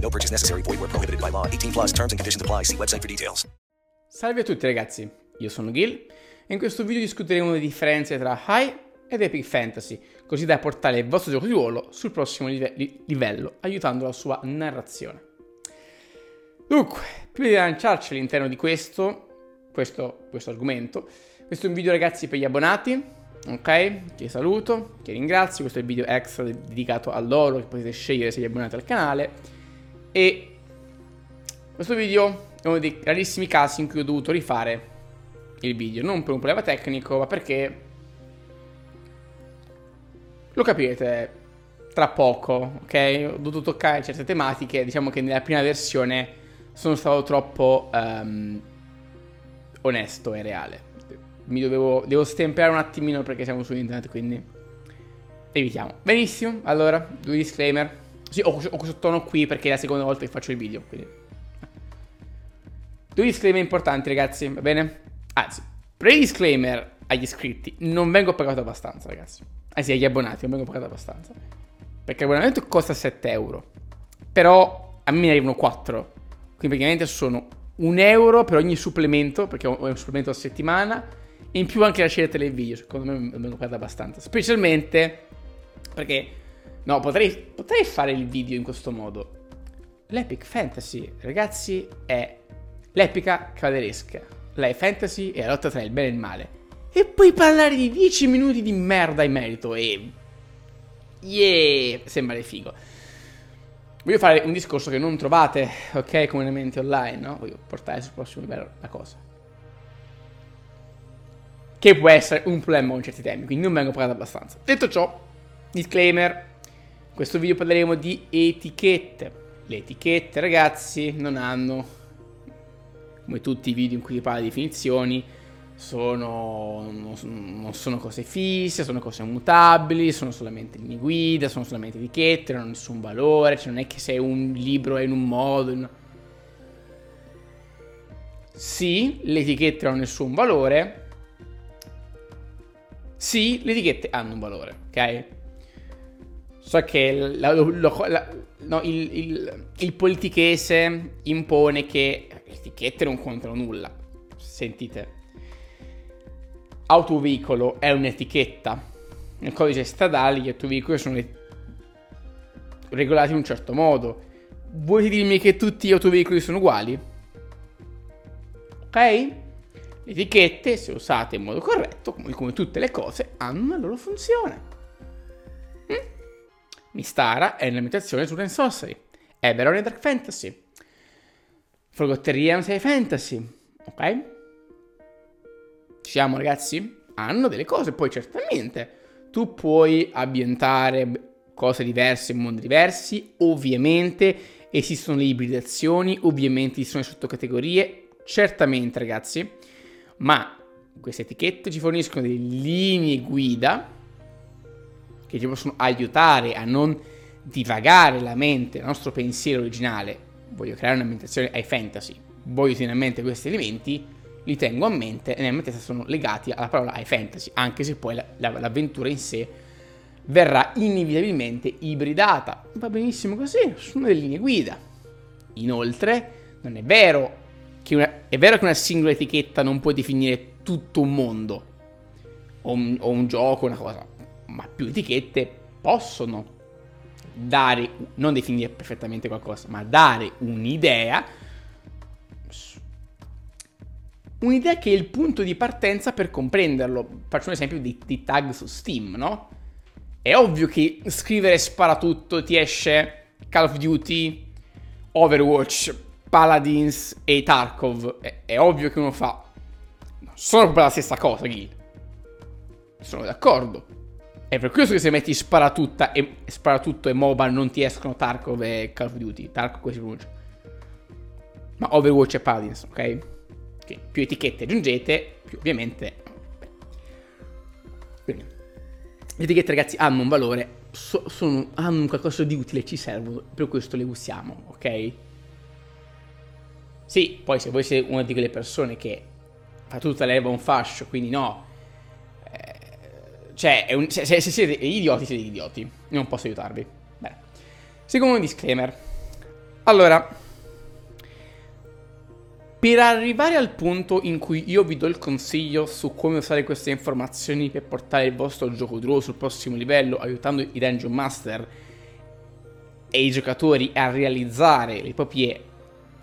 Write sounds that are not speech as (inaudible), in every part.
No purchase necessary. Void where prohibited by law. 18 plus terms and conditions apply. See website for details. Salve a tutti ragazzi, io sono Gil e in questo video discuteremo le differenze tra High ed Epic Fantasy, così da portare il vostro gioco di ruolo sul prossimo live- li- livello, aiutando la sua narrazione. Dunque, prima di lanciarci all'interno di questo, questo, questo argomento, questo è un video ragazzi per gli abbonati, ok? Che saluto, che ringrazio, questo è il video extra dedicato a loro che potete scegliere se vi abbonate al canale e questo video è uno dei rarissimi casi in cui ho dovuto rifare il video, non per un problema tecnico, ma perché lo capirete tra poco, ok? Ho dovuto toccare certe tematiche, diciamo che nella prima versione sono stato troppo um, onesto e reale. Mi dovevo, devo stemperare un attimino perché siamo su internet, quindi evitiamo. Benissimo, allora, due disclaimer. Sì, ho, ho questo tono qui perché è la seconda volta che faccio il video, quindi... Due disclaimer importanti, ragazzi, va bene? Anzi, pre-disclaimer agli iscritti, non vengo pagato abbastanza, ragazzi. Anzi, agli abbonati, non vengo pagato abbastanza. Perché l'abbonamento costa 7 euro. Però a me ne arrivano 4. Quindi praticamente sono un euro per ogni supplemento, perché ho un supplemento a settimana, e in più anche la scelta del video, secondo me mi vengo pagato abbastanza. Specialmente perché, no, potrei, potrei fare il video in questo modo. L'Epic Fantasy, ragazzi, è l'epica cavalleresca. La fantasy è la lotta tra il bene e il male. E poi parlare di 10 minuti di merda in merito e... Yeah! Sembra figo. Voglio fare un discorso che non trovate, ok, comunemente online, no? Voglio portare sul prossimo livello la cosa. Che può essere un problema con certi temi, quindi non vengo pagato abbastanza. Detto ciò, disclaimer, questo video parleremo di etichette. Le etichette, ragazzi, non hanno, come tutti i video in cui si parla di definizioni, sono, non sono cose fisse, sono cose mutabili, sono solamente linee guida, sono solamente etichette, non hanno nessun valore, cioè non è che se un libro è in un modo... In... Sì, le etichette hanno nessun valore. Sì, le etichette hanno un valore, ok? So che la, la, la, no, il, il, il politichese impone che le etichette non contano nulla. Sentite, autoveicolo è un'etichetta. Nel codice stradale gli autoveicoli sono regolati in un certo modo. Vuoi dirmi che tutti gli autoveicoli sono uguali? Ok? Le etichette, se usate in modo corretto, come, come tutte le cose, hanno una loro funzione. Mm? Mistara è un'imitazione su Ren Sorcery. È Dark Fantasy. Forgotteria è un 6 Fantasy. Ok? Ci siamo ragazzi? Hanno delle cose, poi certamente tu puoi ambientare cose diverse in mondi diversi, ovviamente esistono le ibridazioni, ovviamente esistono le sottocategorie, certamente ragazzi, ma queste etichette ci forniscono delle linee guida che ci possono aiutare a non divagare la mente, il nostro pensiero originale. Voglio creare un'ambientazione ai fantasy, voglio tenere a mente questi elementi, li tengo a mente e nella mia sono legati alla parola high fantasy, anche se poi la, la, l'avventura in sé verrà inevitabilmente ibridata. Va benissimo così, sono delle linee guida. Inoltre, non è vero che una, è vero che una singola etichetta non può definire tutto un mondo, o un, o un gioco, una cosa, ma più etichette possono dare, non definire perfettamente qualcosa, ma dare un'idea un'idea che è il punto di partenza per comprenderlo. Faccio un esempio di, di tag su Steam, no? È ovvio che scrivere sparatutto ti esce Call of Duty, Overwatch, Paladins e Tarkov. È, è ovvio che uno fa. Sono proprio la stessa cosa, Gil. Sono d'accordo. È per questo che se metti sparatutta e, sparatutto e MOBA non ti escono Tarkov e Call of Duty. Tarkov come si pronuncia. Ma Overwatch e Paladins, ok? Che più etichette aggiungete, più ovviamente... Quindi, le etichette ragazzi hanno un valore, so, sono, hanno qualcosa di utile, ci servono, per questo le usiamo, ok? Sì, poi se voi siete una di quelle persone che fa tutta l'erba un fascio, quindi no, cioè, un, se, se, siete idioti, siete idioti. Non posso aiutarvi. Bene. Secondo disclaimer. Allora, per arrivare al punto in cui io vi do il consiglio su come usare queste informazioni per portare il vostro gioco draw sul prossimo livello, aiutando i Dungeon Master e i giocatori a realizzare le proprie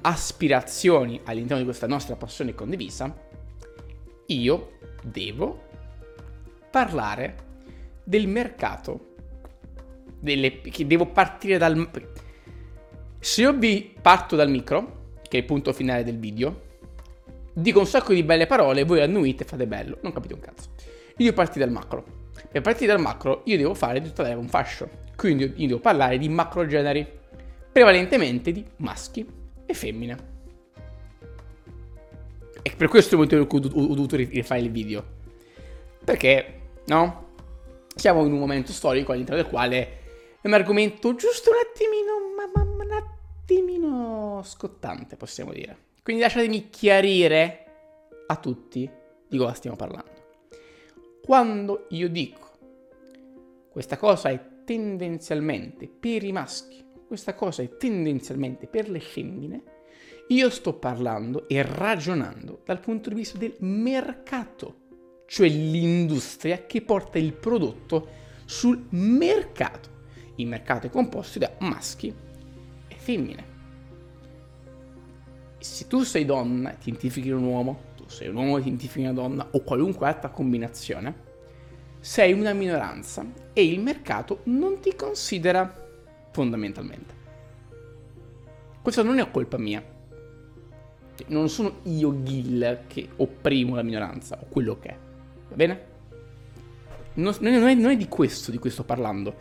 aspirazioni all'interno di questa nostra passione condivisa, io devo parlare del mercato. Delle, che devo partire dal... Se io vi parto dal micro, che è il punto finale del video, dico un sacco di belle parole, voi annuite e fate bello, non capite un cazzo. Io parti dal macro. Per partire dal macro io devo fare tutta l'era un fascio. Quindi io devo parlare di macro generi, prevalentemente di maschi e femmine. E per questo è il motivo per cui ho dovuto rifare il video. Perché no? Siamo in un momento storico all'interno del quale è un argomento giusto un attimino, ma, ma, un attimino scottante, possiamo dire. Quindi lasciatemi chiarire a tutti di cosa stiamo parlando. Quando io dico questa cosa è tendenzialmente per i maschi, questa cosa è tendenzialmente per le femmine, io sto parlando e ragionando dal punto di vista del mercato cioè l'industria che porta il prodotto sul mercato. Il mercato è composto da maschi e femmine. Se tu sei donna e ti identifichi un uomo, tu sei un uomo e ti identifichi una donna o qualunque altra combinazione, sei una minoranza e il mercato non ti considera fondamentalmente. Questa non è colpa mia. Non sono io Gil che opprimo la minoranza o quello che è. Va bene? Non, non, è, non è di questo di cui sto parlando.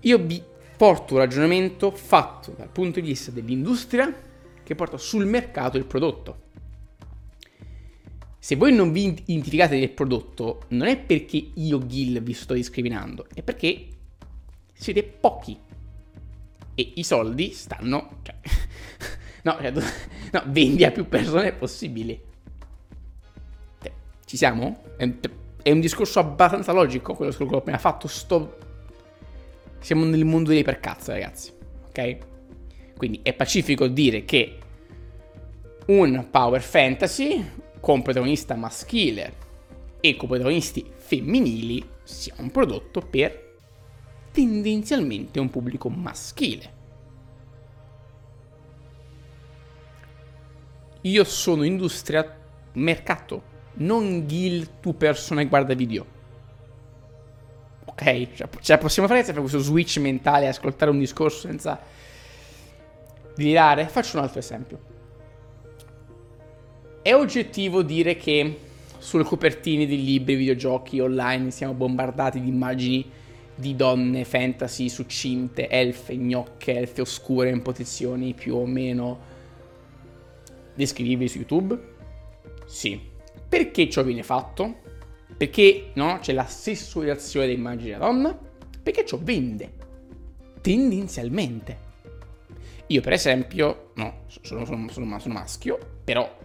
Io vi porto un ragionamento fatto dal punto di vista dell'industria che porta sul mercato il prodotto. Se voi non vi identificate del prodotto, non è perché io, Gil, vi sto discriminando, è perché siete pochi. E i soldi stanno... Cioè, (laughs) no, cioè, (laughs) no, vendi a più persone possibili. Ci siamo? È un discorso abbastanza logico quello che ho appena fatto. Sto... Siamo nel mondo dei percazzo, ragazzi. Ok? Quindi è pacifico dire che un power fantasy con protagonista maschile e con protagonisti femminili sia un prodotto per tendenzialmente un pubblico maschile. Io sono industria mercato non Gil tu persona che guarda video. Ok? Cioè, la possiamo fare questo switch mentale ascoltare un discorso senza delirare? Faccio un altro esempio. È oggettivo dire che sulle copertine di libri, videogiochi online siamo bombardati di immagini di donne fantasy succinte, elfe, gnocche, elfe oscure in posizioni più o meno descrivibili su YouTube? Sì. Perché ciò viene fatto? Perché no, c'è la sessualizzazione dell'immagine della donna? Perché ciò vende. Tendenzialmente. Io per esempio, no, sono, sono, sono, sono maschio, però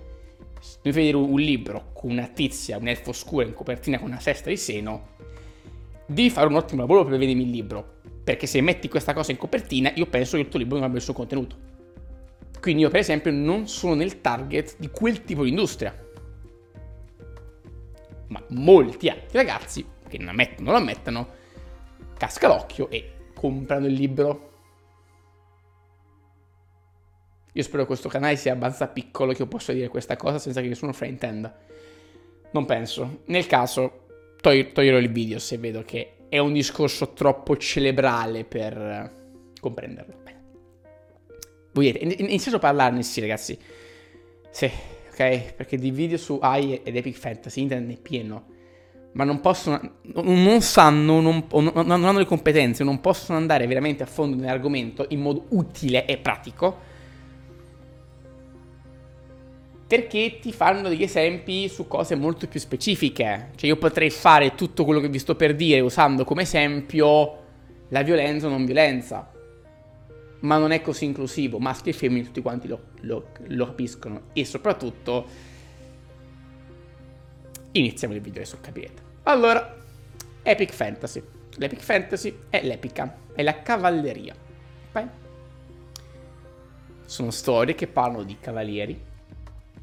se devi vedere un libro con una tizia, un elfo scuro in copertina con una sesta di seno, devi fare un ottimo lavoro per vedermi il libro. Perché se metti questa cosa in copertina, io penso che il tuo libro non abbia il suo contenuto. Quindi io per esempio non sono nel target di quel tipo di industria ma molti altri ragazzi che non, ammettono, non ammettono, casca l'occhio e comprano il libro. Io spero che questo canale sia abbastanza piccolo che io possa dire questa cosa senza che nessuno fraintenda. Non penso. Nel caso, togli- toglierò il video se vedo che è un discorso troppo cerebrale per eh, comprenderlo. Bene. Voi vedete, iniziato a parlarne, sì ragazzi. Sì, Perché di video su AI ed Epic Fantasy internet è pieno. Ma non possono, non sanno, non, non hanno le competenze, non possono andare veramente a fondo nell'argomento in modo utile e pratico perché ti fanno degli esempi su cose molto più specifiche. Cioè io potrei fare tutto quello che vi sto per dire usando come esempio la violenza o non violenza. Ma non è così inclusivo. Maschi e femmine tutti quanti lo, lo, lo capiscono. E soprattutto iniziamo il video adesso capirete. Allora, Epic Fantasy. L'Epic Fantasy è l'epica, è la cavalleria. Okay? Sono storie che parlano di cavalieri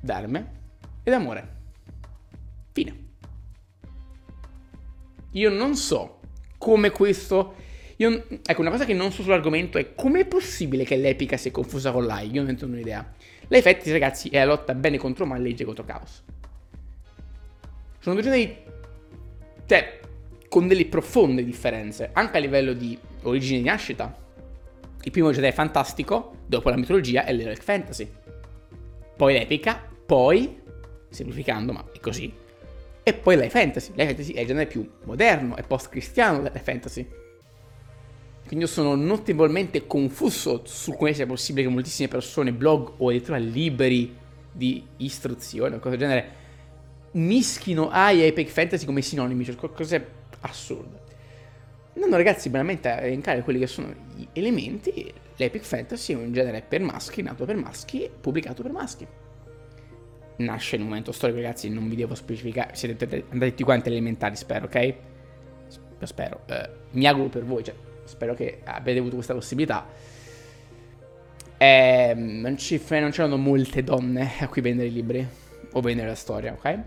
d'arme ed amore. Fine. Io non so come questo... Io, ecco, una cosa che non so sull'argomento è come è possibile che l'epica sia confusa con l'AI. Io non ho un'idea. Lei, effetti, ragazzi, è la lotta bene contro male, legge contro caos. Sono due generi... Cioè, con delle profonde differenze, anche a livello di origine di nascita. Il primo Jedi fantastico, dopo la mitologia, è l'Heroic Fantasy poi l'epica, poi, semplificando, ma è così, e poi l'high fantasy. L'high fantasy è il genere più moderno, è post-cristiano dell'high fantasy. Quindi io sono notevolmente confuso su come sia possibile che moltissime persone, blog o addirittura liberi di istruzione o cose del genere, mischino AI e Epic Fantasy come sinonimi, cioè cose assurde. No, ragazzi, veramente a elencare quelli che sono gli elementi, l'Epic Fantasy è un genere per maschi, nato per maschi e pubblicato per maschi. Nasce in un momento storico, ragazzi, non vi devo specificare, siete andati tutti quanti elementari, spero, ok? Spero, eh, mi auguro per voi, cioè, spero che abbiate avuto questa possibilità. Eh, non, ci, non c'erano molte donne a cui vendere i libri o vendere la storia, ok?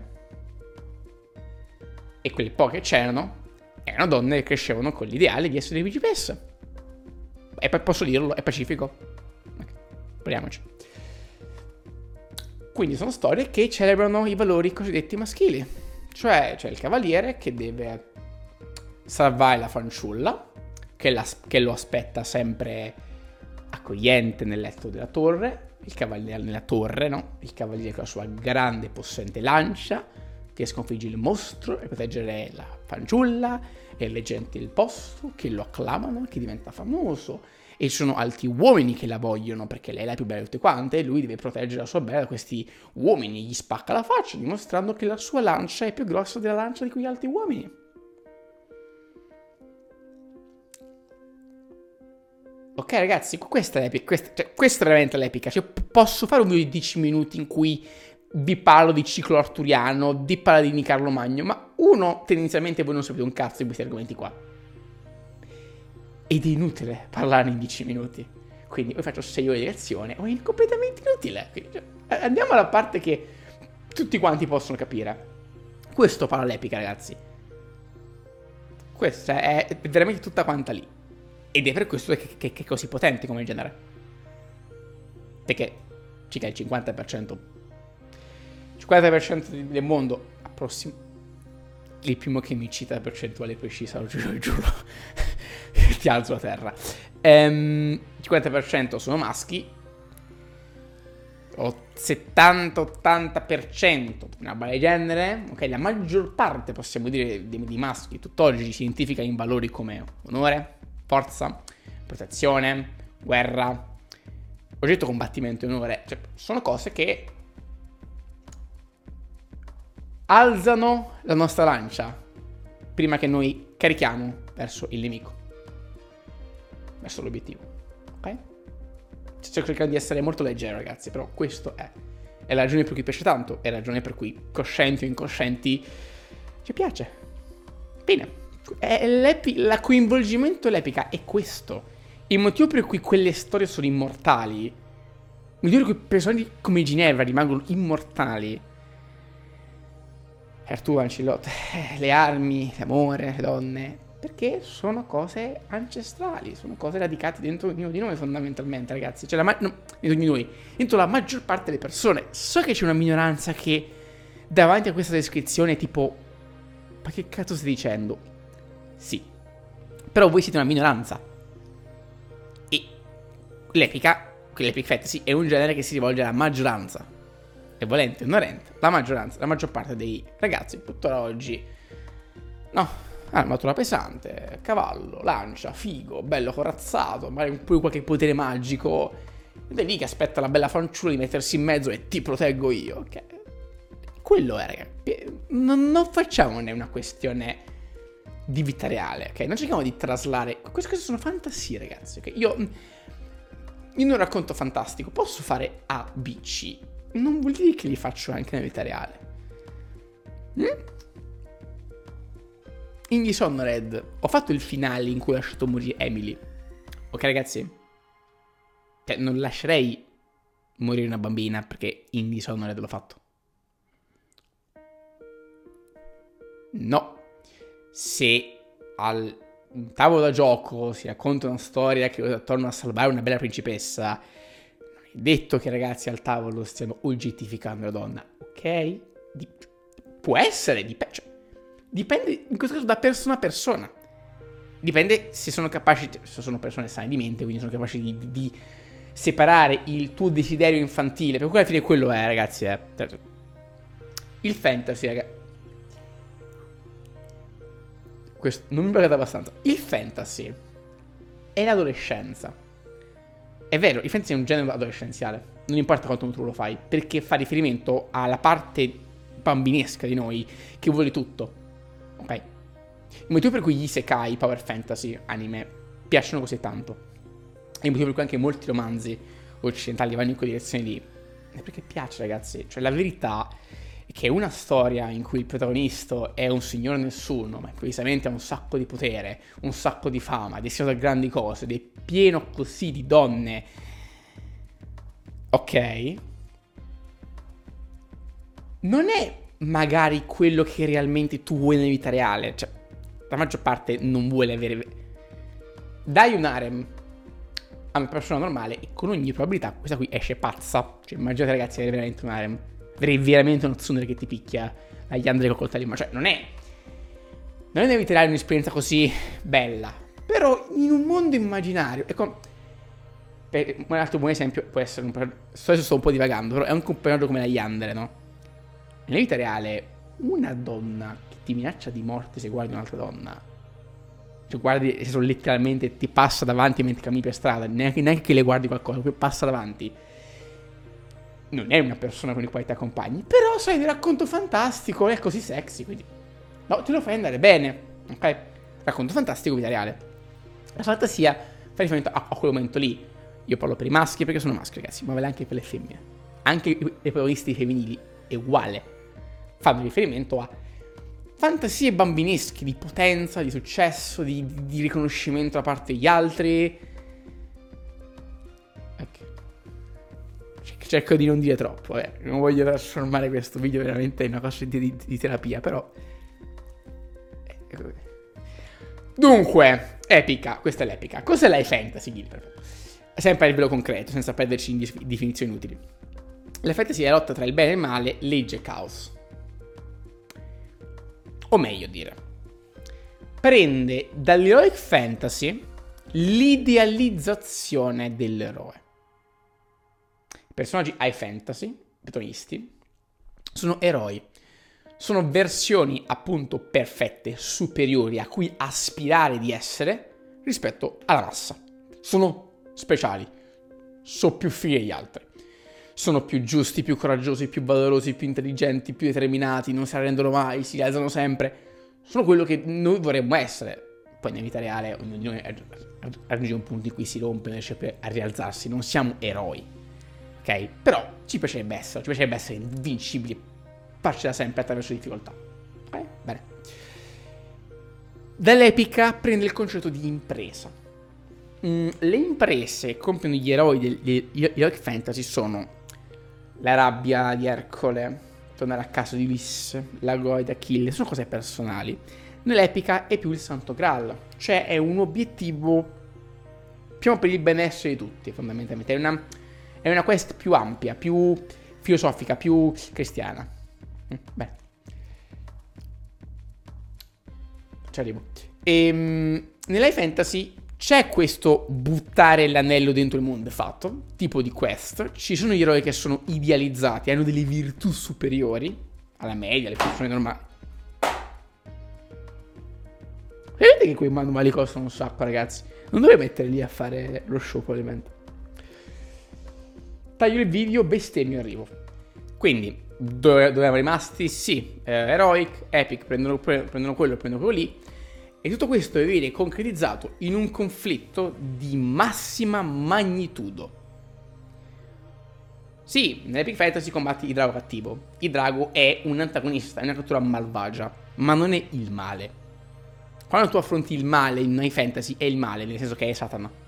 E quelle poche c'erano erano donne che crescevano con l'ideale di essere dei principesse. E poi posso dirlo, è pacifico. Proviamoci. Quindi sono storie che celebrano i valori cosiddetti maschili. Cioè c'è il cavaliere che deve salvare la fanciulla, che, che lo aspetta sempre accogliente nel letto della torre, il cavaliere nella torre, no? Il cavaliere con la sua grande e possente lancia, che sconfigge il mostro e proteggere la fanciulla e le genti del posto che lo acclamano, che diventa famoso. E ci sono altri uomini che la vogliono perché lei è la più bella di tutte quante e lui deve proteggere la sua bella da questi uomini. Gli spacca la faccia dimostrando che la sua lancia è più grossa della lancia di quegli altri uomini. Ok ragazzi, questa è l'epica, questa, cioè, questa è veramente l'epica. Cioè, posso fare un video di 10 minuti in cui vi parlo di ciclo arturiano, di paladini Carlo Magno, ma uno, tendenzialmente voi non sapete un cazzo di questi argomenti qua. Ed è inutile parlarne in 10 minuti. Quindi poi faccio 6 ore di lezione, o è completamente inutile. Quindi, cioè, andiamo alla parte che tutti quanti possono capire. Questo parla l'epica, ragazzi. Questa è veramente tutta quanta lì. Ed è per questo che, che, che è così potente come genere. Perché circa il 50% 50% del mondo approssimo. Il primo che mi cita la percentuale precisa, lo giuro, lo giuro. (laughs) Ti alzo a terra. Ehm, 50% sono maschi. O 70-80%, una bella genere. Ok, la maggior parte, possiamo dire, di, di maschi tutt'oggi si identifica in valori come onore, forza, protezione, guerra, oggetto combattimento e onore. Cioè, sono cose che alzano la nostra lancia prima che noi carichiamo verso il nemico, verso l'obiettivo. Ok? Sto cercando di essere molto leggero, ragazzi, però questo è. È la ragione per cui piace tanto, è la ragione per cui, coscienti o incoscienti, ci piace. Bene. La coinvolgimento dell'epica è questo. Il motivo per cui quelle storie sono immortali, il motivo per cui personaggi come Ginevra rimangono immortali, Artù, Ancilotto, eh, le armi, l'amore, le donne, Perché sono cose ancestrali, sono cose radicate dentro ognuno di noi fondamentalmente, ragazzi. Cioè, la ma- no, dentro di noi, dentro la maggior parte delle persone. So che c'è una minoranza che davanti a questa descrizione è tipo, ma che cazzo stai dicendo? Sì. Però voi siete una minoranza. E l'epica, l'epic fantasy, è un genere che si rivolge alla maggioranza. E volente o ignorante, la maggioranza, la maggior parte dei ragazzi, tuttora oggi, no, armatura pesante, cavallo, lancia, figo, bello corazzato, magari pure qualche potere magico. Ed è lì che aspetta la bella fanciulla di mettersi in mezzo e ti proteggo io. Ok? Quello è, ragazzi. Non, non facciamone una questione di vita reale, ok? Non cerchiamo di traslare. Queste cose sono fantasie, ragazzi, ok? Io. In un racconto fantastico posso fare A, B, C. Non vuol dire che li faccio anche nella vita reale. Mm? In Dishonored ho fatto il finale in cui ho lasciato morire Emily. Ok, ragazzi? Cioè, non lascerei morire una bambina perché in Dishonored l'ho fatto. No. Se al tavolo da gioco si racconta una storia che torna a salvare una bella principessa, non è detto che i ragazzi al tavolo stiano oggettificando la donna, ok? Dip- può essere, dipende. Cioè, dipende in questo caso da persona a persona. Dipende se sono capaci, se sono persone sane di mente, quindi sono capaci di, di, separare il tuo desiderio infantile, perché alla fine quello è, ragazzi, è. Il fantasy, ragazzi. Questo non mi piace abbastanza. Il fantasy è l'adolescenza. È vero, il fantasy è un genere adolescenziale. Non importa quanto tu lo fai, perché fa riferimento alla parte bambinesca di noi che vuole tutto. Ok? Il motivo per cui gli isekai, power fantasy, anime, piacciono così tanto. E il motivo per cui anche molti romanzi occidentali vanno in quella direzione lì. È perché piace, ragazzi. Cioè, la verità che una storia in cui il protagonista è un signor nessuno, ma improvvisamente ha un sacco di potere, un sacco di fama, destinato a grandi cose, ed è pieno così di donne. Ok. Non è magari quello che realmente tu vuoi nella vita reale. Cioè, la maggior parte non vuole avere. Dai un harem a una persona normale e con ogni probabilità questa qui esce pazza. Cioè, immaginate ragazzi avere veramente un harem. Avrei veramente uno tsundere che ti picchia agli andri col coltello mano. Cioè, non è. Non è nella vita reale un'esperienza così bella. Però in un mondo immaginario. Ecco. Per un altro buon esempio può essere un personaggio. Sto un po' divagando, però è anche un personaggio come la Yandere, no? Nella vita reale, una donna che ti minaccia di morte se guardi un'altra donna, cioè guardi, se sono letteralmente ti passa davanti mentre cammini per strada, neanche, neanche che le guardi qualcosa, poi passa davanti. Non è una persona con la quale ti accompagni, però sai, di racconto fantastico, è così sexy, quindi... No, te lo fai andare bene, ok? Racconto fantastico, vita reale. La fantasia fa riferimento a, a quel momento lì. Io parlo per i maschi perché sono maschi, ragazzi, ma vale anche per le femmine. Anche i protagonisti femminili è uguale fanno riferimento a fantasie bambinesche di potenza, di successo, di, di riconoscimento da parte degli altri. Cerco di non dire troppo, eh. non voglio trasformare questo video veramente in una cosa di, di, terapia, però... Ecco. Dunque, epica, questa è l'epica. Cos'è la fantasy, Gilbert? Sempre a livello concreto, senza perderci in definizioni inutili. La fantasy è la lotta tra il bene e il male, legge e caos o meglio dire, prende dall'heroic fantasy l'idealizzazione dell'eroe. Personaggi high fantasy, protagonisti, sono eroi. Sono versioni appunto perfette, superiori a cui aspirare di essere rispetto alla massa. Sono speciali, sono più fighi degli altri sono più giusti, più coraggiosi, più valorosi, più intelligenti, più determinati, non si arrendono mai, si alzano sempre. Sono quello che noi vorremmo essere. Poi nella vita reale ognuno di noi raggiunge un punto in cui si rompe, non riesce a rialzarsi. Non siamo eroi. Ok? Però ci piacerebbe essere, ci piacerebbe essere invincibili, farci da sempre attraverso difficoltà. Ok? Bene. Dall'epica prende il concetto di impresa. Mm, le imprese che compiono gli eroi degli Heroic Fantasy sono la rabbia di Ercole, tornare a casa di Ulisse, la gloria di Achille, sono cose personali. Nell'epica è più il santo graal, cioè è un obiettivo più per il benessere di tutti, fondamentalmente. È una, è una quest più ampia, più filosofica, più cristiana. Mm, bene. Ci arrivo. E, um, nell'high fantasy c'è questo buttare l'anello dentro il mondo fatto, tipo di quest. Ci sono gli eroi che sono idealizzati, hanno delle virtù superiori alla media, alle persone normali. Vedete che quei manuali costano un sacco, ragazzi. Non dovrei mettere lì a fare lo show, probabilmente. Taglio il video, bestemmio arrivo. Quindi, dove, dove rimasti? Sì, eh, Heroic, Epic, prendono, prendono quello, prendono quello lì. E tutto questo viene concretizzato in un conflitto di massima magnitudo. Sì, nell'Epic Fantasy combatti il drago cattivo. Il drago è un antagonista, è una creatura malvagia, ma non è il male. Quando tu affronti il male in High Fantasy, è il male, nel senso che è Satana.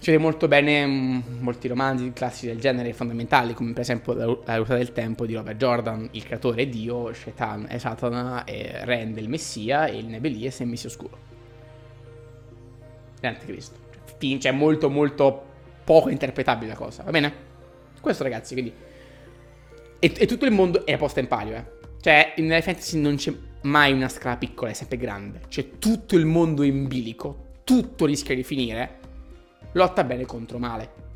Ci vede molto bene mm, molti romanzi classici del genere fondamentali, come per esempio La ruota del tempo di Robert Jordan, il creatore è Dio, Shaitan è Satana, e Ren il Messia e il Nebelies è il Messia Oscuro. L'Anticristo. Cioè, è molto molto poco interpretabile la cosa, va bene? Questo ragazzi, quindi... E, e tutto il mondo è posta in palio, eh. Cioè, High Fantasy non c'è mai una scala piccola, è sempre grande. C'è tutto il mondo in bilico, tutto rischia di finire. Lotta bene contro male.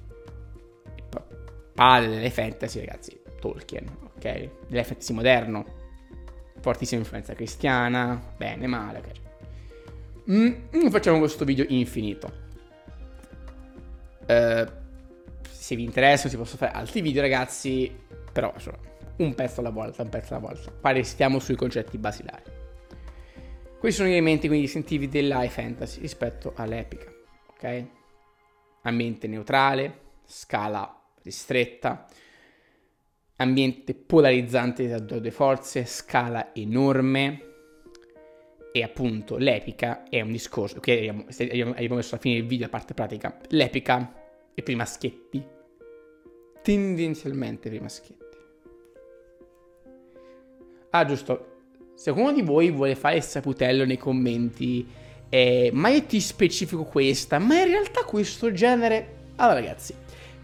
Padre delle fantasy, ragazzi, Tolkien, ok? Delle fantasy moderno. Fortissima influenza cristiana, bene, male, ok. Mm, facciamo questo video infinito. Uh, se vi interessa si possono fare altri video, ragazzi, però insomma, un pezzo alla volta, un pezzo alla volta. Pare stiamo sui concetti basilari. Questi sono gli elementi quindi distintivi dell'high fantasy rispetto all'epica, ok? Ambiente neutrale, scala ristretta, ambiente polarizzante tra due forze, scala enorme e appunto l'epica è un discorso che abbiamo, abbiamo messo alla fine del video, la parte pratica. L'epica è per i maschietti, tendenzialmente per i maschietti. Ah, giusto. Se qualcuno di voi vuole fare il saputello nei commenti, eh, ma io ti specifico questa, ma in realtà questo genere... Allora ragazzi,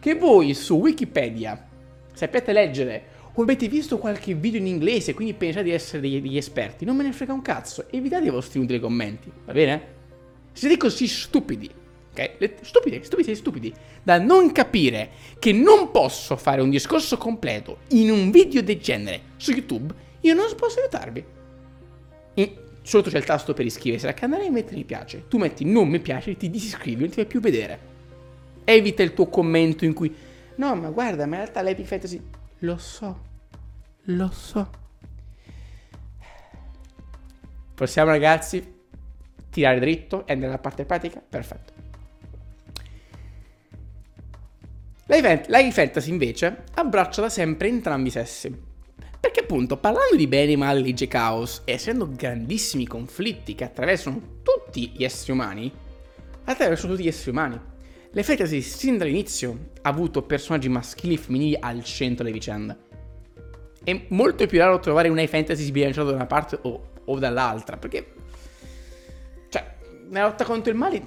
che voi su Wikipedia sappiate leggere o avete visto qualche video in inglese, quindi pensate di essere degli, degli esperti, non me ne frega un cazzo, evitate i vostri utili commenti, va bene? Siete così stupidi, ok? Stupidi, stupidi, stupidi, da non capire che non posso fare un discorso completo in un video del genere su YouTube io non posso aiutarvi. E sotto c'è il tasto per iscriversi al canale e mettere mi piace. Tu metti non mi piace, ti disiscrivi, non ti fai più vedere. Evita il tuo commento in cui no, ma guarda, ma in realtà l'Epic Fantasy lo so. Lo so. Possiamo ragazzi tirare dritto e andare alla parte pratica? Perfetto. L'Heavy Fantasy invece abbraccia da sempre entrambi i sessi. Perché appunto, parlando di bene, male, legge, caos, e essendo grandissimi conflitti che attraversano tutti gli esseri umani, attraversano tutti gli esseri umani. Le fantasy sin dall'inizio ha avuto personaggi maschili e femminili al centro delle vicende. È molto più raro trovare una fantasy sbilanciata da una parte o, o dall'altra, perché... Cioè, nella lotta contro il male...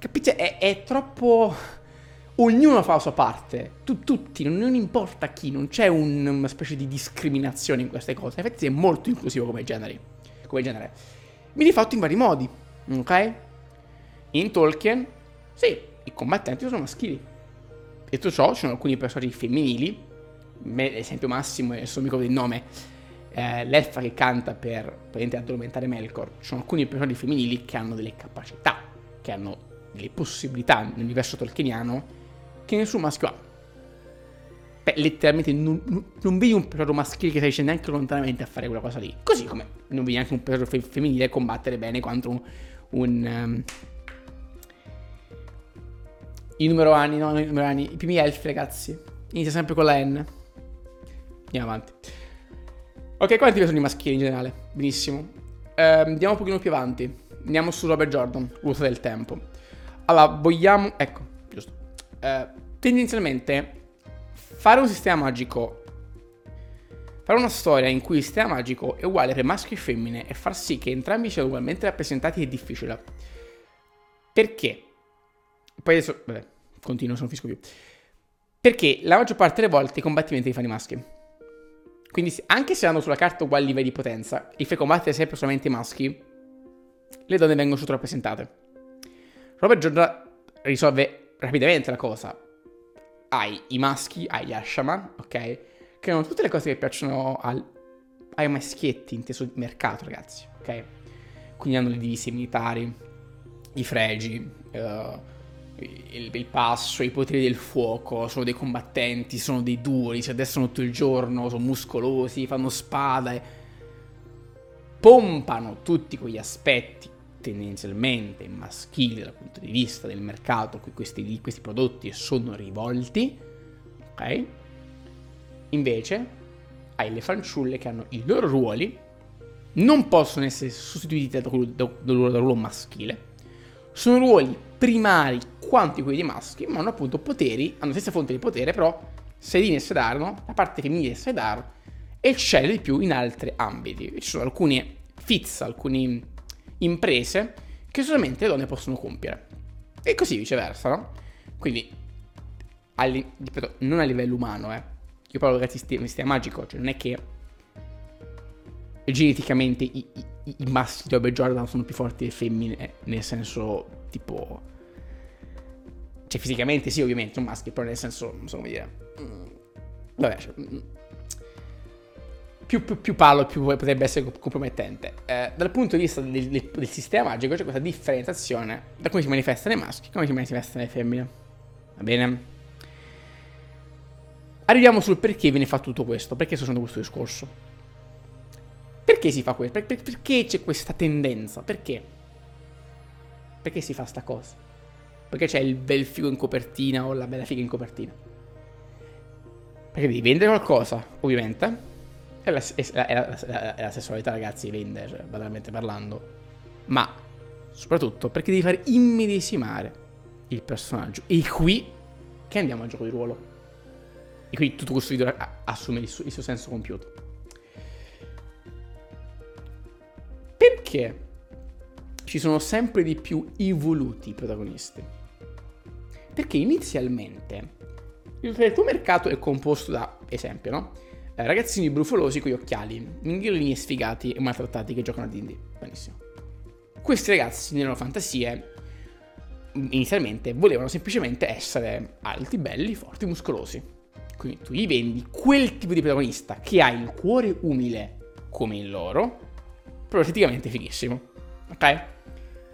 Capite? È, è troppo ognuno fa la sua parte, tu, tutti, non, non, importa chi, non c'è un, una specie di discriminazione in queste cose. In effetti è molto inclusivo come genere. Come genere. Viene fatto in vari modi, ok? In Tolkien, sì, i combattenti sono maschili. Detto ciò, ci sono alcuni personaggi femminili, l'esempio massimo, adesso mi ricordo il nome, eh, l'elfa che canta per praticamente addormentare Melkor. Ci sono alcuni personaggi femminili che hanno delle capacità, che hanno delle possibilità nell'universo tolkieniano che nessun maschio ha. Beh, letteralmente non, non vedi un personaggio maschile che riuscendo neanche lontanamente a fare quella cosa lì. Così come non vedi neanche un personaggio fe- femminile combattere bene quanto un... un um... I numero anni, no, i numero anni, i primi elfi, ragazzi. Inizia sempre con la N. Andiamo avanti. Ok, quanti sono i maschili in generale? Benissimo. Uh, andiamo un pochino più avanti. Andiamo su Robert Jordan, l'uso del tempo. Allora, vogliamo... Ecco, giusto. Uh, tendenzialmente fare un sistema magico Fare una storia in cui il sistema magico è uguale per maschi e femmine e far sì che entrambi siano ugualmente rappresentati è difficile. Perché? Poi adesso, vabbè, continuo, non finisco più. Perché la maggior parte delle volte i combattimenti li fanno i maschi. Quindi anche se hanno sulla carta uguali livelli di potenza, e fai combattere sempre solamente i maschi, le donne vengono sottorappresentate. Robert Giorgia risolve rapidamente la cosa. Hai i maschi, hai gli Ashaman, ok? Che hanno tutte le cose che piacciono al, ai maschietti inteso di mercato, ragazzi, ok? Quindi hanno le divise militari, i fregi, uh, il, il, passo, i poteri del fuoco, sono dei combattenti, sono dei duri, si addestrano tutto il giorno, sono muscolosi, fanno spade, pompano tutti quegli aspetti tendenzialmente maschili dal punto di vista del mercato a cui questi, questi prodotti sono rivolti, ok? Invece hai le fanciulle che hanno i loro ruoli, non possono essere sostituiti da, da, da, da ruolo maschile, sono ruoli primari quanti quelli dei maschi, ma hanno appunto poteri, hanno la stessa fonte di potere, però Sedin e Sedar, no? la parte femminile di Sedar, eccelle di più in altri ambiti. Ci sono alcune fizza, alcune imprese che solamente le donne possono compiere. E così viceversa, no? Quindi, ripeto, non a livello umano, eh. Io parlo di sistema magico, cioè non è che geneticamente i, i, i maschi di Robert Jordan sono più forti delle femmine, nel senso tipo... Cioè fisicamente sì ovviamente sono maschi, però nel senso, non so come dire... Mm, vabbè, cioè, mm, più, più, più parlo più potrebbe essere compromettente. Eh, dal punto di vista del, del, del, sistema magico c'è questa differenziazione da come si manifestano i maschi e come si manifestano le femmine. Va bene? Arriviamo sul perché viene fatto tutto questo, perché sto facendo questo discorso. Perché si fa questo? Per, perché c'è questa tendenza? Perché? Perché si fa sta cosa? Perché c'è il bel figo in copertina o la bella figa in copertina? Perché devi vendere qualcosa, ovviamente. È la, è la, è la, è la sessualità, ragazzi, vende, cioè, banalmente parlando. Ma soprattutto perché devi fare immedesimare il personaggio. E qui che andiamo al gioco di ruolo. E quindi tutto questo video assume il suo, il suo senso compiuto. Perché ci sono sempre di più evoluti i protagonisti? Perché inizialmente il tuo mercato è composto da, esempio, no? Eh, ragazzini brufolosi con gli occhiali, minghellini e sfigati e maltrattati che giocano a D&D. Benissimo. Questi ragazzi nelle loro fantasie inizialmente volevano semplicemente essere alti, belli, forti, muscolosi. Quindi tu gli vendi quel tipo di protagonista che ha il cuore umile come il loro, però esteticamente fighissimo. Ok?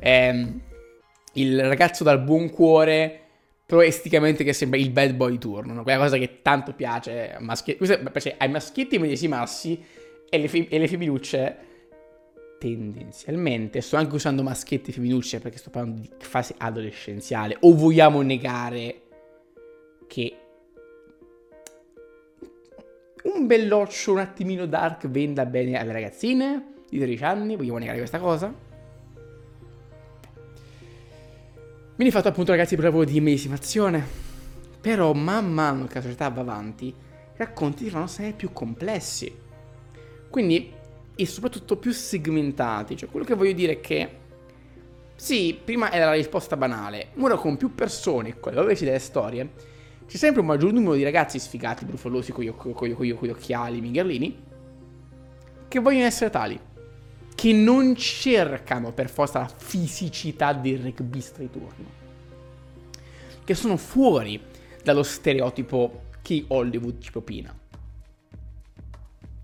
Ehm, il ragazzo dal buon cuore, però esteticamente che sembra il bad boy turno, no? quella cosa che tanto piace, maschi- piace ai maschietti medesimarsi e le, fe- e le femminucce tendenzialmente, sto anche usando maschietti e femminucce perché sto parlando di fase adolescenziale, o vogliamo negare che un belloccio un attimino dark venda bene alle ragazzine di 13 anni, vogliamo negare questa cosa? Viene fatto appunto ragazzi proprio di medesimazione, però man mano che la società va avanti, i racconti diventano sempre più complessi. Quindi, e soprattutto più segmentati, cioè quello che voglio dire è che sì, prima era la risposta banale, ora con più persone, con le loro delle storie, c'è sempre un maggior numero di ragazzi sfigati, brufolosi, con gli occhiali, mingherlini, che vogliono essere tali. Che non cercano per forza la fisicità del rugbista di turno. Che sono fuori dallo stereotipo che Hollywood ci propina.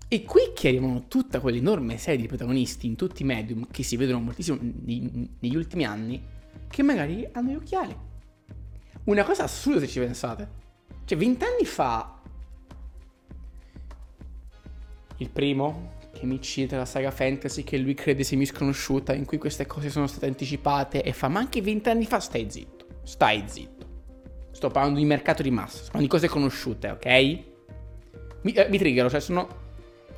E qui che arrivano tutta quell'enorme serie di protagonisti in tutti i medium che si vedono moltissimo negli ultimi anni, che magari hanno gli occhiali una cosa assurda se ci pensate. Cioè, vent'anni fa... Il primo che mi cita la saga fantasy che lui crede sia misconosciuta, in cui queste cose sono state anticipate e fa, ma anche vent'anni fa stai zitto, stai zitto. Sto parlando di mercato di massa, sto parlando di cose conosciute, ok? Mi, eh, mi triggero, cioè sono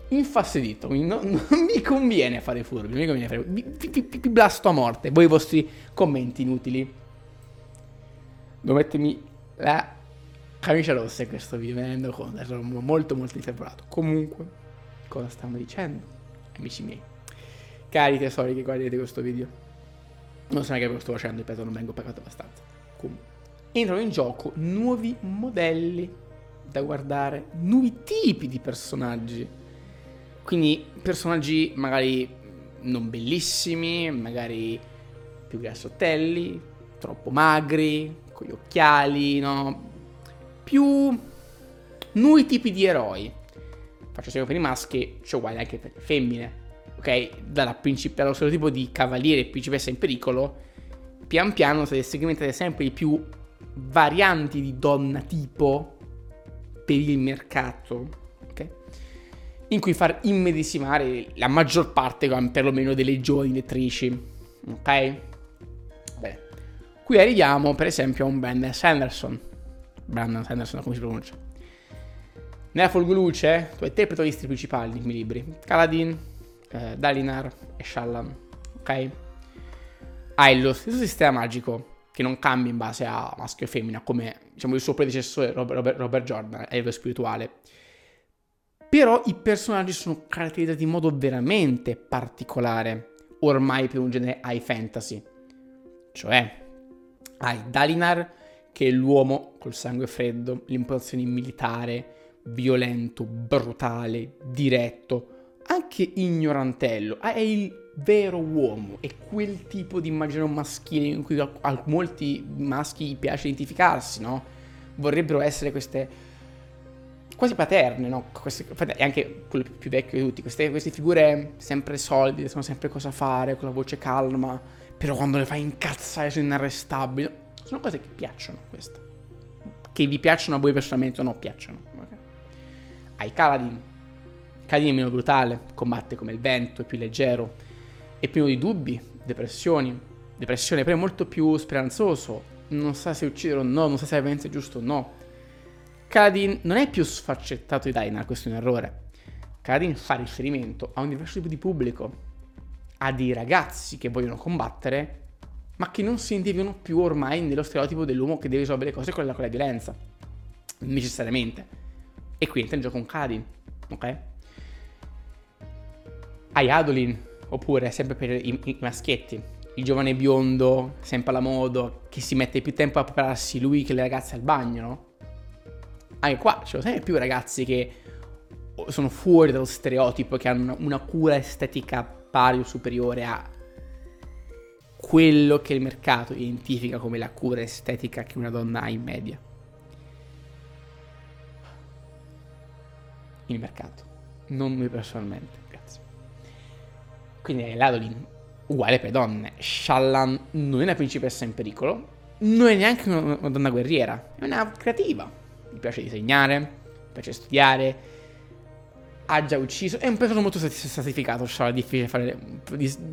infastidito, mi, no, (laughs) non mi conviene fare furbi, non mi conviene fare... Vi, vi, vi blasto a morte, voi i vostri commenti inutili. Devo mettermi la camicia rossa in questo video, me ne rendo conto, sono molto molto infervorato. Comunque, cosa stanno dicendo, amici miei. Cari tesori che guardate questo video. Non so neanche cosa sto facendo, ripeto, non vengo pagato abbastanza. Comunque, entrano in gioco nuovi modelli da guardare, nuovi tipi di personaggi. Quindi personaggi magari non bellissimi, magari più grassottelli, troppo magri, con gli occhiali, no? Più nuovi tipi di eroi. Faccio sempre per i maschi, c'è uguale anche per le femmine. Ok? Dalla princip- dallo stereotipo di cavaliere e principessa in pericolo, pian piano state segmentate sempre di più varianti di donna tipo per il mercato. Ok? In cui far immedesimare la maggior parte, perlomeno, delle giovani lettrici. Ok? Bene. Qui arriviamo, per esempio, a un Brandon Sanderson. Brandon Sanderson, come si pronuncia? Nella Folgoluce, tu hai tre protagonisti principali nei miei libri: Kaladin, eh, Dalinar e Shallan. Ok? Hai lo stesso sistema magico che non cambia in base a maschio e femmina, come diciamo il suo predecessore Robert, Robert Jordan a livello spirituale. Però i personaggi sono caratterizzati in modo veramente particolare, ormai per un genere high fantasy. Cioè, hai Dalinar, che è l'uomo col sangue freddo, l'impostazione militare, violento, brutale, diretto, anche ignorantello. È il vero uomo, è quel tipo di immaginario maschile in cui a, a molti maschi piace identificarsi, no? Vorrebbero essere queste quasi paterne, no? Queste, è anche quello più vecchio di tutti, queste, queste figure sempre solide, sanno sempre cosa fare, con la voce calma, però quando le fai incazzare sono inarrestabili. Sono cose che piacciono queste. Che vi piacciono a voi personalmente o no piacciono. Okay? Hai Kaladin. Kaladin è meno brutale, combatte come il vento, è più leggero, è pieno di dubbi, depressioni. Depressione, però è molto più speranzoso. Non sa se uccidere o no, non sa se la violenza è giusto o no. Kaladin non è più sfaccettato di Dainar, questo è un errore. Kaladin fa riferimento a un diverso tipo di pubblico, a dei ragazzi che vogliono combattere, ma che non si identificano più ormai nello stereotipo dell'uomo che deve risolvere le cose con la, con la violenza. Necessariamente. E qui entra in gioco un Kaladin, ok? Hai Adolin, oppure sempre per i, i maschietti, il giovane biondo, sempre alla moda, che si mette più tempo a prepararsi lui che le ragazze al bagno, no? Anche qua ci sono sempre più ragazzi che sono fuori dallo stereotipo, che hanno una cura estetica pari o superiore a quello che il mercato identifica come la cura estetica che una donna ha in media. Il mercato, non noi personalmente, grazie. Quindi è l'Adolin uguale per donne. Shallan non è una principessa in pericolo, non è neanche una, una donna guerriera, è una creativa. Mi piace disegnare, mi piace studiare, ha già ucciso. È un personaggio molto stratificato. Shala, è difficile fare,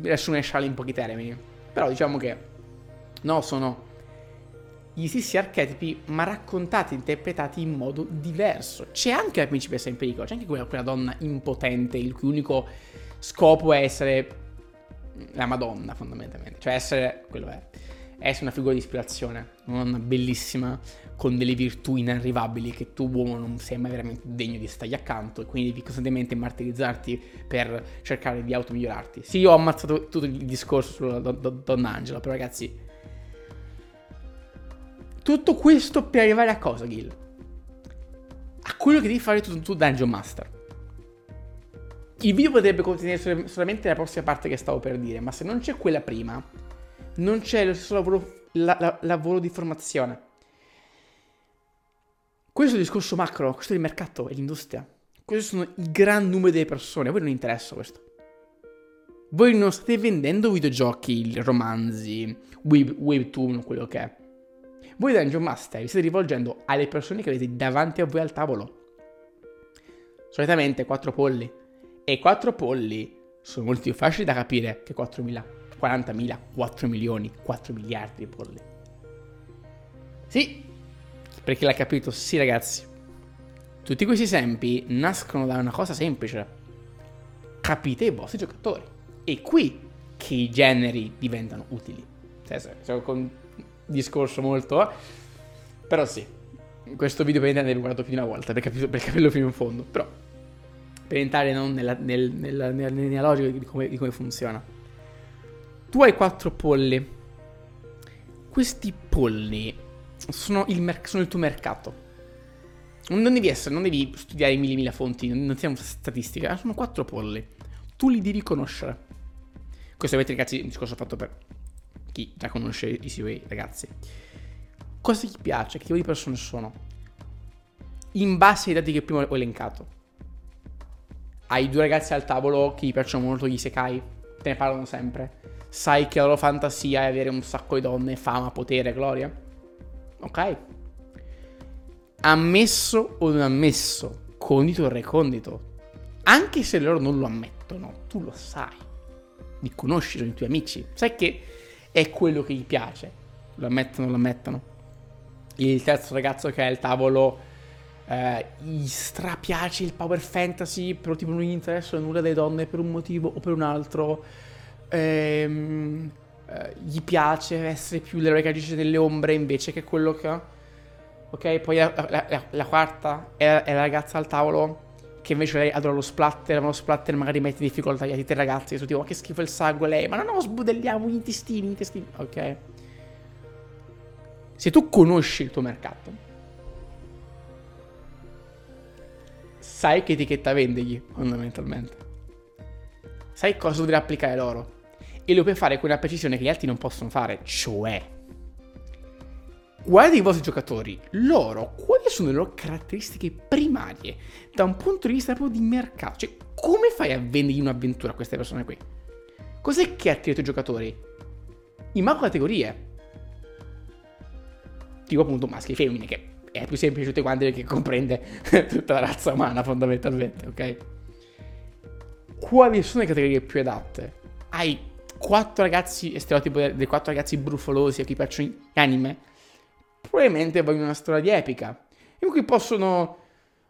riassumere Shala in pochi termini. Però diciamo che no, sono gli stessi archetipi, ma raccontati e interpretati in modo diverso. C'è anche la principessa in pericolo, c'è anche quella, quella donna impotente, il cui unico scopo è essere la Madonna, fondamentalmente. Cioè essere, quello è, essere una figura di ispirazione, una donna bellissima, con delle virtù inarrivabili che tu uomo non sei mai veramente degno di stargli accanto e quindi devi costantemente martirizzarti per cercare di automigliorarti. Sì, io ho ammazzato tutto il discorso sulla do- do- donna Angela, però ragazzi... Tutto questo per arrivare a cosa, Gil? A quello che devi fare tu, tu Dungeon Master. Il video potrebbe contenere solamente la prossima parte che stavo per dire, ma se non c'è quella prima, non c'è lo stesso lavoro, la, la, lavoro di formazione. Questo è il discorso macro, questo è il mercato, è l'industria. Questi sono i gran numeri delle persone, a voi non interessa questo. Voi non state vendendo videogiochi, romanzi, web, webtoon, quello che è. Voi Dungeon Master vi state rivolgendo alle persone che avete davanti a voi al tavolo. Solitamente 4 polli. E 4 polli sono molto più facili da capire che 4.000, 40.000, 4 milioni, 4 miliardi di polli. Sì, perché l'ha capito, sì ragazzi. Tutti questi esempi nascono da una cosa semplice. Capite i vostri giocatori. E qui che i generi diventano utili. Cioè, con un discorso molto... Eh? Però sì, questo video per intendere l'ho guardato più di una volta per, capirlo, per capirlo fino in fondo. Però per entrare non nella, nel, nella, di come, di come funziona. Tu hai quattro polli. Questi polli sono il, mer- sono il tuo mercato. Non devi essere, non devi studiare mille mille fonti, non siamo statistica, sono quattro polli. Tu li devi conoscere. Questo avete ragazzi un discorso fatto per chi già conosce suoi ragazzi. Cosa gli piace? Che tipo di persone sono? In base ai dati che prima ho elencato. Hai due ragazzi al tavolo che gli piacciono molto gli Sekai, te ne parlano sempre. Sai che la loro fantasia è avere un sacco di donne, fama, potere, gloria. Ok? Ammesso o non ammesso, condito o recondito, anche se loro non lo ammettono, tu lo sai. Li conosci, sono i tuoi amici. Sai che è quello che gli piace. Lo ammettono, lo ammettono. Il terzo ragazzo che è al tavolo eh, gli strapiace il power fantasy, però tipo non gli interessa nulla delle donne per un motivo o per un altro. Ehm, eh, gli piace essere più l'eroe che agisce nelle ombre invece che quello che... Ok, poi la, la, la, la quarta è, è la ragazza al tavolo che invece lei adora lo splatter, ma lo splatter magari mette in difficoltà gli altri ragazzi, su tipo, ma che schifo il sangue lei, ma no, no, sbudelliamo gli intestini, gli intestini, ok? Se tu conosci il tuo mercato, sai che etichetta vendegli, fondamentalmente. Sai cosa dovrei applicare loro. E lo puoi fare con una precisione che gli altri non possono fare, cioè guarda i vostri giocatori, loro, quali sono le loro caratteristiche primarie da un punto di vista proprio di mercato? Cioè, come fai a vendergli un'avventura a queste persone qui? Cos'è che attira i tuoi giocatori? In macro categorie. Tipo appunto maschi e femmine, che è più semplice tutte quante perché comprende (laughs) tutta la razza umana fondamentalmente, ok? Quali sono le categorie più adatte? Hai quattro ragazzi, stereotipo dei quattro ragazzi brufolosi a cui piacciono anime? Probabilmente vogliono una storia di epica, in cui possono,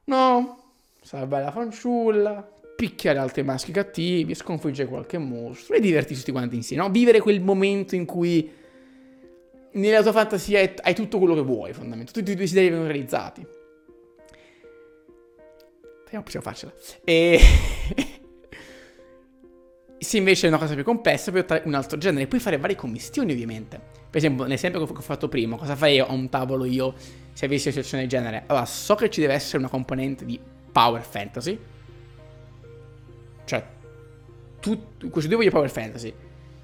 no, salvare la fanciulla, picchiare altri maschi cattivi, sconfiggere qualche mostro e divertirsi tutti quanti insieme, no? Vivere quel momento in cui nella tua fantasia hai tutto quello che vuoi, fondamentalmente, tutti i tuoi desideri vengono realizzati. Speriamo possiamo farcela. E... (laughs) Se invece è una cosa più complessa, puoi optare un altro genere. Puoi fare varie commissioni, ovviamente. Per esempio, l'esempio che ho fatto prima, cosa farei a un tavolo io se avessi una situazione del genere? Allora, so che ci deve essere una componente di power fantasy. Cioè, tu, questo due voglio power fantasy.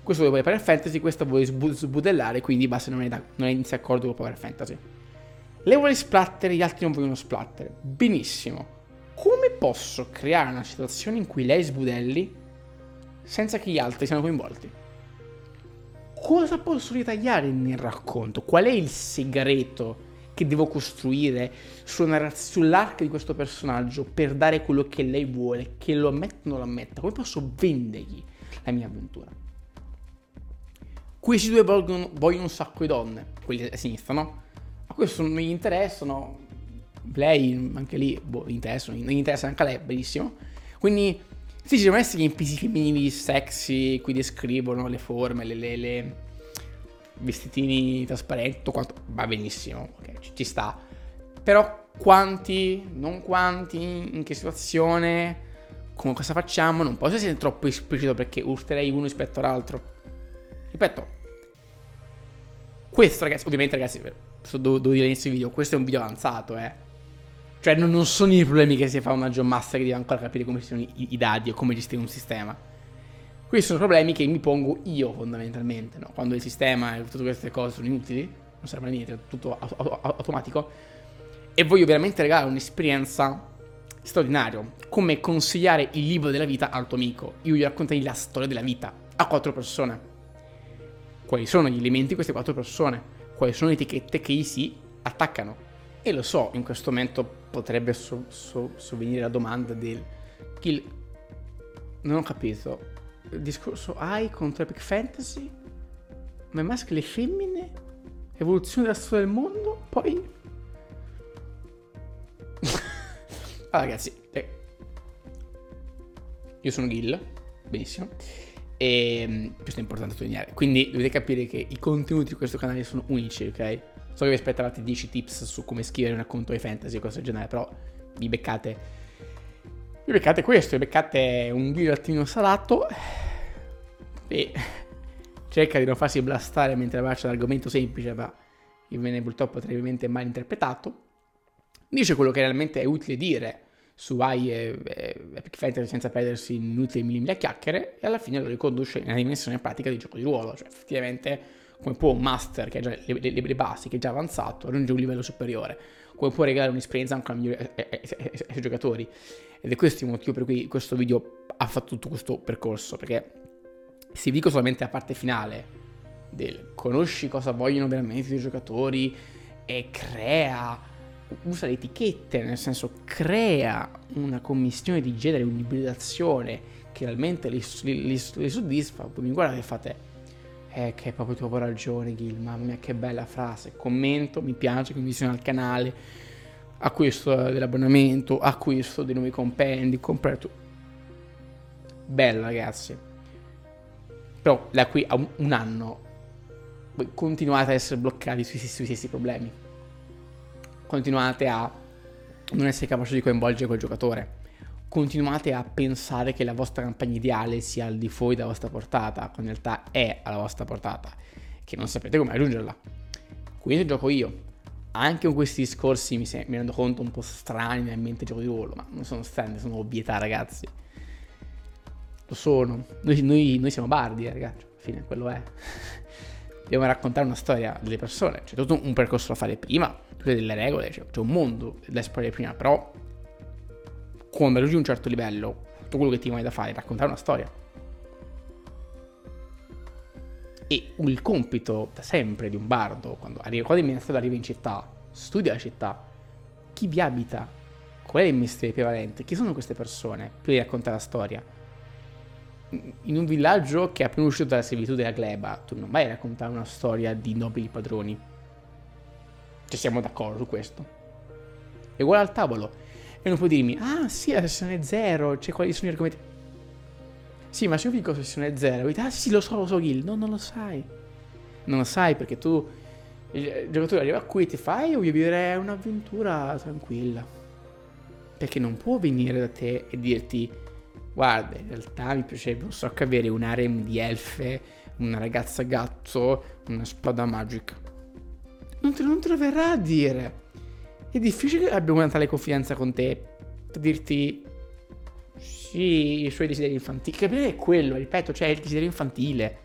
Questo voglio power fantasy, questo vuoi sbudellare, quindi basta non è, da, non è in accordo con power fantasy. Lei vuole splatter, gli altri non vogliono splatter. Benissimo. Come posso creare una situazione in cui lei sbudelli senza che gli altri siano coinvolti. Cosa posso ritagliare nel racconto? Qual è il segreto che devo costruire sull'arco di questo personaggio per dare quello che lei vuole, che lo ammetta o non lo ammetta? Come posso vendergli la mia avventura? Questi due vogliono, vogliono un sacco di donne, quelli a sinistra, no? A questo non gli interessano. Lei, anche lì, boh, gli interessano, non gli interessa anche a lei, benissimo. Quindi sì, ci devono essere gli NPC femminili sexy, qui descrivono le forme, le, le, le vestitini trasparenti, tutto quanto. Va benissimo, ok, ci, ci sta. Però quanti, non quanti, in che situazione, come cosa facciamo, non posso essere troppo esplicito perché urterei uno rispetto all'altro. Ripeto, questo ragazzi, ovviamente ragazzi, devo, devo dire all'inizio del video, questo è un video avanzato, eh. Cioè, non, non, sono i problemi che si fa una John Master che deve ancora capire come sono i, i, dadi o come gestire un sistema. Questi sono problemi che mi pongo io fondamentalmente, no? Quando il sistema e tutte queste cose sono inutili, non serve a niente, è tutto automatico. E voglio veramente regalare un'esperienza straordinaria. Come consigliare il libro della vita al tuo amico. Io gli racconterei la storia della vita a quattro persone. Quali sono gli elementi di queste quattro persone? Quali sono le etichette che gli si attaccano? E lo so, in questo momento potrebbe so, so, sovvenire la domanda del kill. Non ho capito. Il discorso hai contro Epic Fantasy? Ma maschili e femmine? Evoluzione della storia del mondo? Poi. allora, (laughs) ragazzi, eh. io sono Gil, benissimo. E questo è importante sottolineare. Quindi dovete capire che i contenuti di questo canale sono unici, ok? So che vi aspettavate 10 tips su come scrivere un racconto di fantasy o cose del genere, però vi beccate Vi beccate questo, vi beccate un attimino salato e (laughs) cerca di non farsi blastare mentre faccia l'argomento semplice, ma che viene purtroppo terribilmente mal interpretato. Dice quello che realmente è utile dire su AI e, e Epic Fantasy senza perdersi in inutili mille chiacchiere e alla fine lo riconduce una dimensione pratica di gioco di ruolo, cioè effettivamente come può un master che ha già le, le, le basi, che è già avanzato, raggiungere un livello superiore, come può regalare un'esperienza ancora migliore ai, ai, ai, ai giocatori. Ed è questo il motivo per cui questo video ha fatto tutto questo percorso, perché se vi dico solamente la parte finale del conosci cosa vogliono veramente i giocatori e crea, usa le etichette, nel senso crea una commissione di genere, un'ibridazione che realmente li, li, li, li soddisfa, poi mi guardate e fate eh, che hai proprio tu ragione, Gil. Mamma mia, che bella frase. Commento, mi piace, condivisione al canale. Acquisto dell'abbonamento, acquisto dei nuovi compendi, completo. Bella, ragazzi. Però da qui a un, anno continuate a essere bloccati sui, sui stessi problemi. Continuate a non essere capaci di coinvolgere quel giocatore continuate a pensare che la vostra campagna ideale sia al di fuori della vostra portata, quando in realtà è alla vostra portata, che non sapete come raggiungerla. Quindi gioco io. Anche con questi discorsi mi, se- mi rendo conto un po' strani nel mente gioco di ruolo, ma non sono strani, sono ovvietà, ragazzi. Lo sono. Noi, noi, noi siamo bardi, eh, ragazzi. Fine, quello è. (laughs) Dobbiamo raccontare una storia delle persone. C'è tutto un percorso da fare prima, tutte delle regole, c'è, c'è un mondo da esplorare prima, però quando raggiungi un certo livello, tutto quello che ti vai da fare è raccontare una storia. E il compito da sempre di un bardo, quando, arriva, quando il ministero arriva in città, studia la città, chi vi abita, qual è il mestiere prevalente, chi sono queste persone, prima di raccontare la storia. In un villaggio che è appena uscito dalla servitù della gleba, tu non vai a raccontare una storia di nobili padroni. Ci siamo d'accordo su questo. E guarda al tavolo, e non puoi dirmi, ah sì, la sessione 0, c'è quali sono gli argomenti. Sì, ma se io dico sessione 0, dici, ah sì, lo so, lo so, Gil. No, non lo sai. Non lo sai perché tu, il giocatore arriva qui e ti fa, io voglio vivere un'avventura tranquilla. Perché non può venire da te e dirti, guarda, in realtà mi piacerebbe un sacco avere un harem di elfe, una ragazza gatto, una spada magica. Non te, non te lo verrà a dire. È difficile che abbia una tale confidenza con te per dirti sì, i suoi desideri infantili. Capire è quello, ripeto, cioè il desiderio infantile.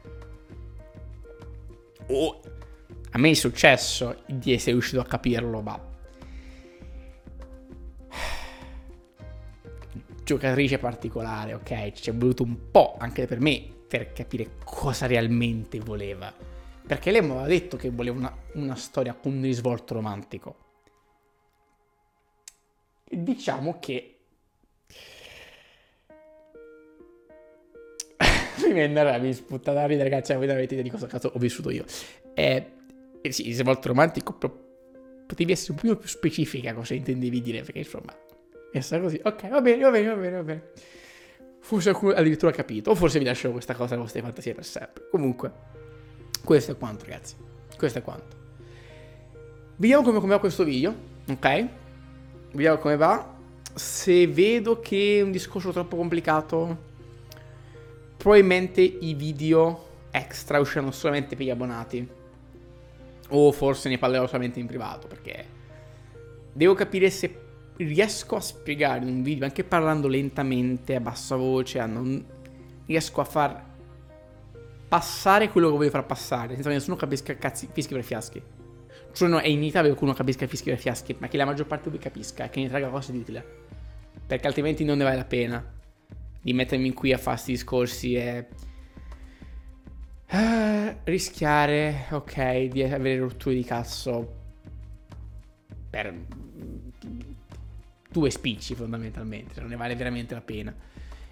Oh, a me è successo di essere riuscito a capirlo, ma... Giocatrice particolare, ok? Ci è voluto un po' anche per me per capire cosa realmente voleva. Perché lei mi aveva detto che voleva una, una storia con un risvolto romantico diciamo che (laughs) mi viene a mi sputta da ridere, ragazzi, voi non avete idea di cosa cazzo ho vissuto io. Eh, eh sì, se molto romantico, però potevi essere un po' più specifica cosa intendevi dire, perché insomma, è stato così. Ok, va bene, va bene, va bene, va bene. Forse addirittura capito, o forse vi lascio questa cosa alle vostre fantasie per sempre. Comunque, questo è quanto, ragazzi. Questo è quanto. Vediamo come va questo video, ok? Vediamo come va. Se vedo che è un discorso troppo complicato, probabilmente i video extra usciranno solamente per gli abbonati. O forse ne parlerò solamente in privato, perché devo capire se riesco a spiegare in un video, anche parlando lentamente, a bassa voce, a non riesco a far passare quello che voglio far passare, senza che nessuno capisca cazzi, fischi per fiaschi. Cioè no, è inevitabile che qualcuno capisca fischi e fiaschi, ma che la maggior parte di voi capisca e che ne traga cose di utile. Perché altrimenti non ne vale la pena di mettermi qui a fare questi discorsi e... Uh, rischiare, ok, di avere rotture di cazzo per due spicci fondamentalmente, non ne vale veramente la pena.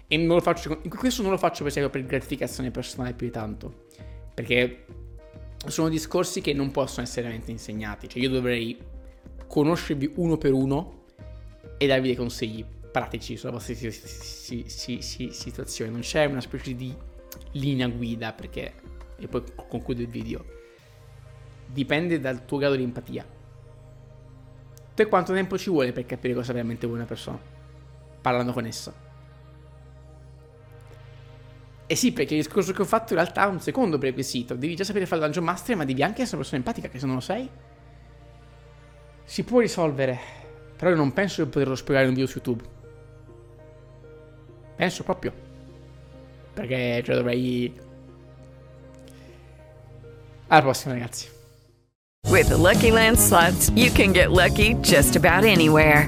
E non lo faccio, questo non lo faccio per esempio per gratificazione personale più di tanto, perché sono discorsi che non possono essere veramente insegnati. Cioè, io dovrei conoscervi uno per uno e darvi dei consigli pratici sulla vostra situazione. Non c'è una specie di linea guida perché, e poi concludo il video, dipende dal tuo grado di empatia. Per quanto tempo ci vuole per capire cosa veramente vuole una persona? Parlando con essa. Eh sì, perché il discorso che ho fatto in realtà ha un secondo prerequisito. Devi già sapere fare il Dungeon Master, ma devi anche essere una persona empatica, che se non lo sei... Si può risolvere, però io non penso di poterlo spiegare in un video su YouTube. Penso proprio. Perché cioè, dovrei... Alla prossima, ragazzi. With the Lucky Land slots, you can get lucky just about anywhere.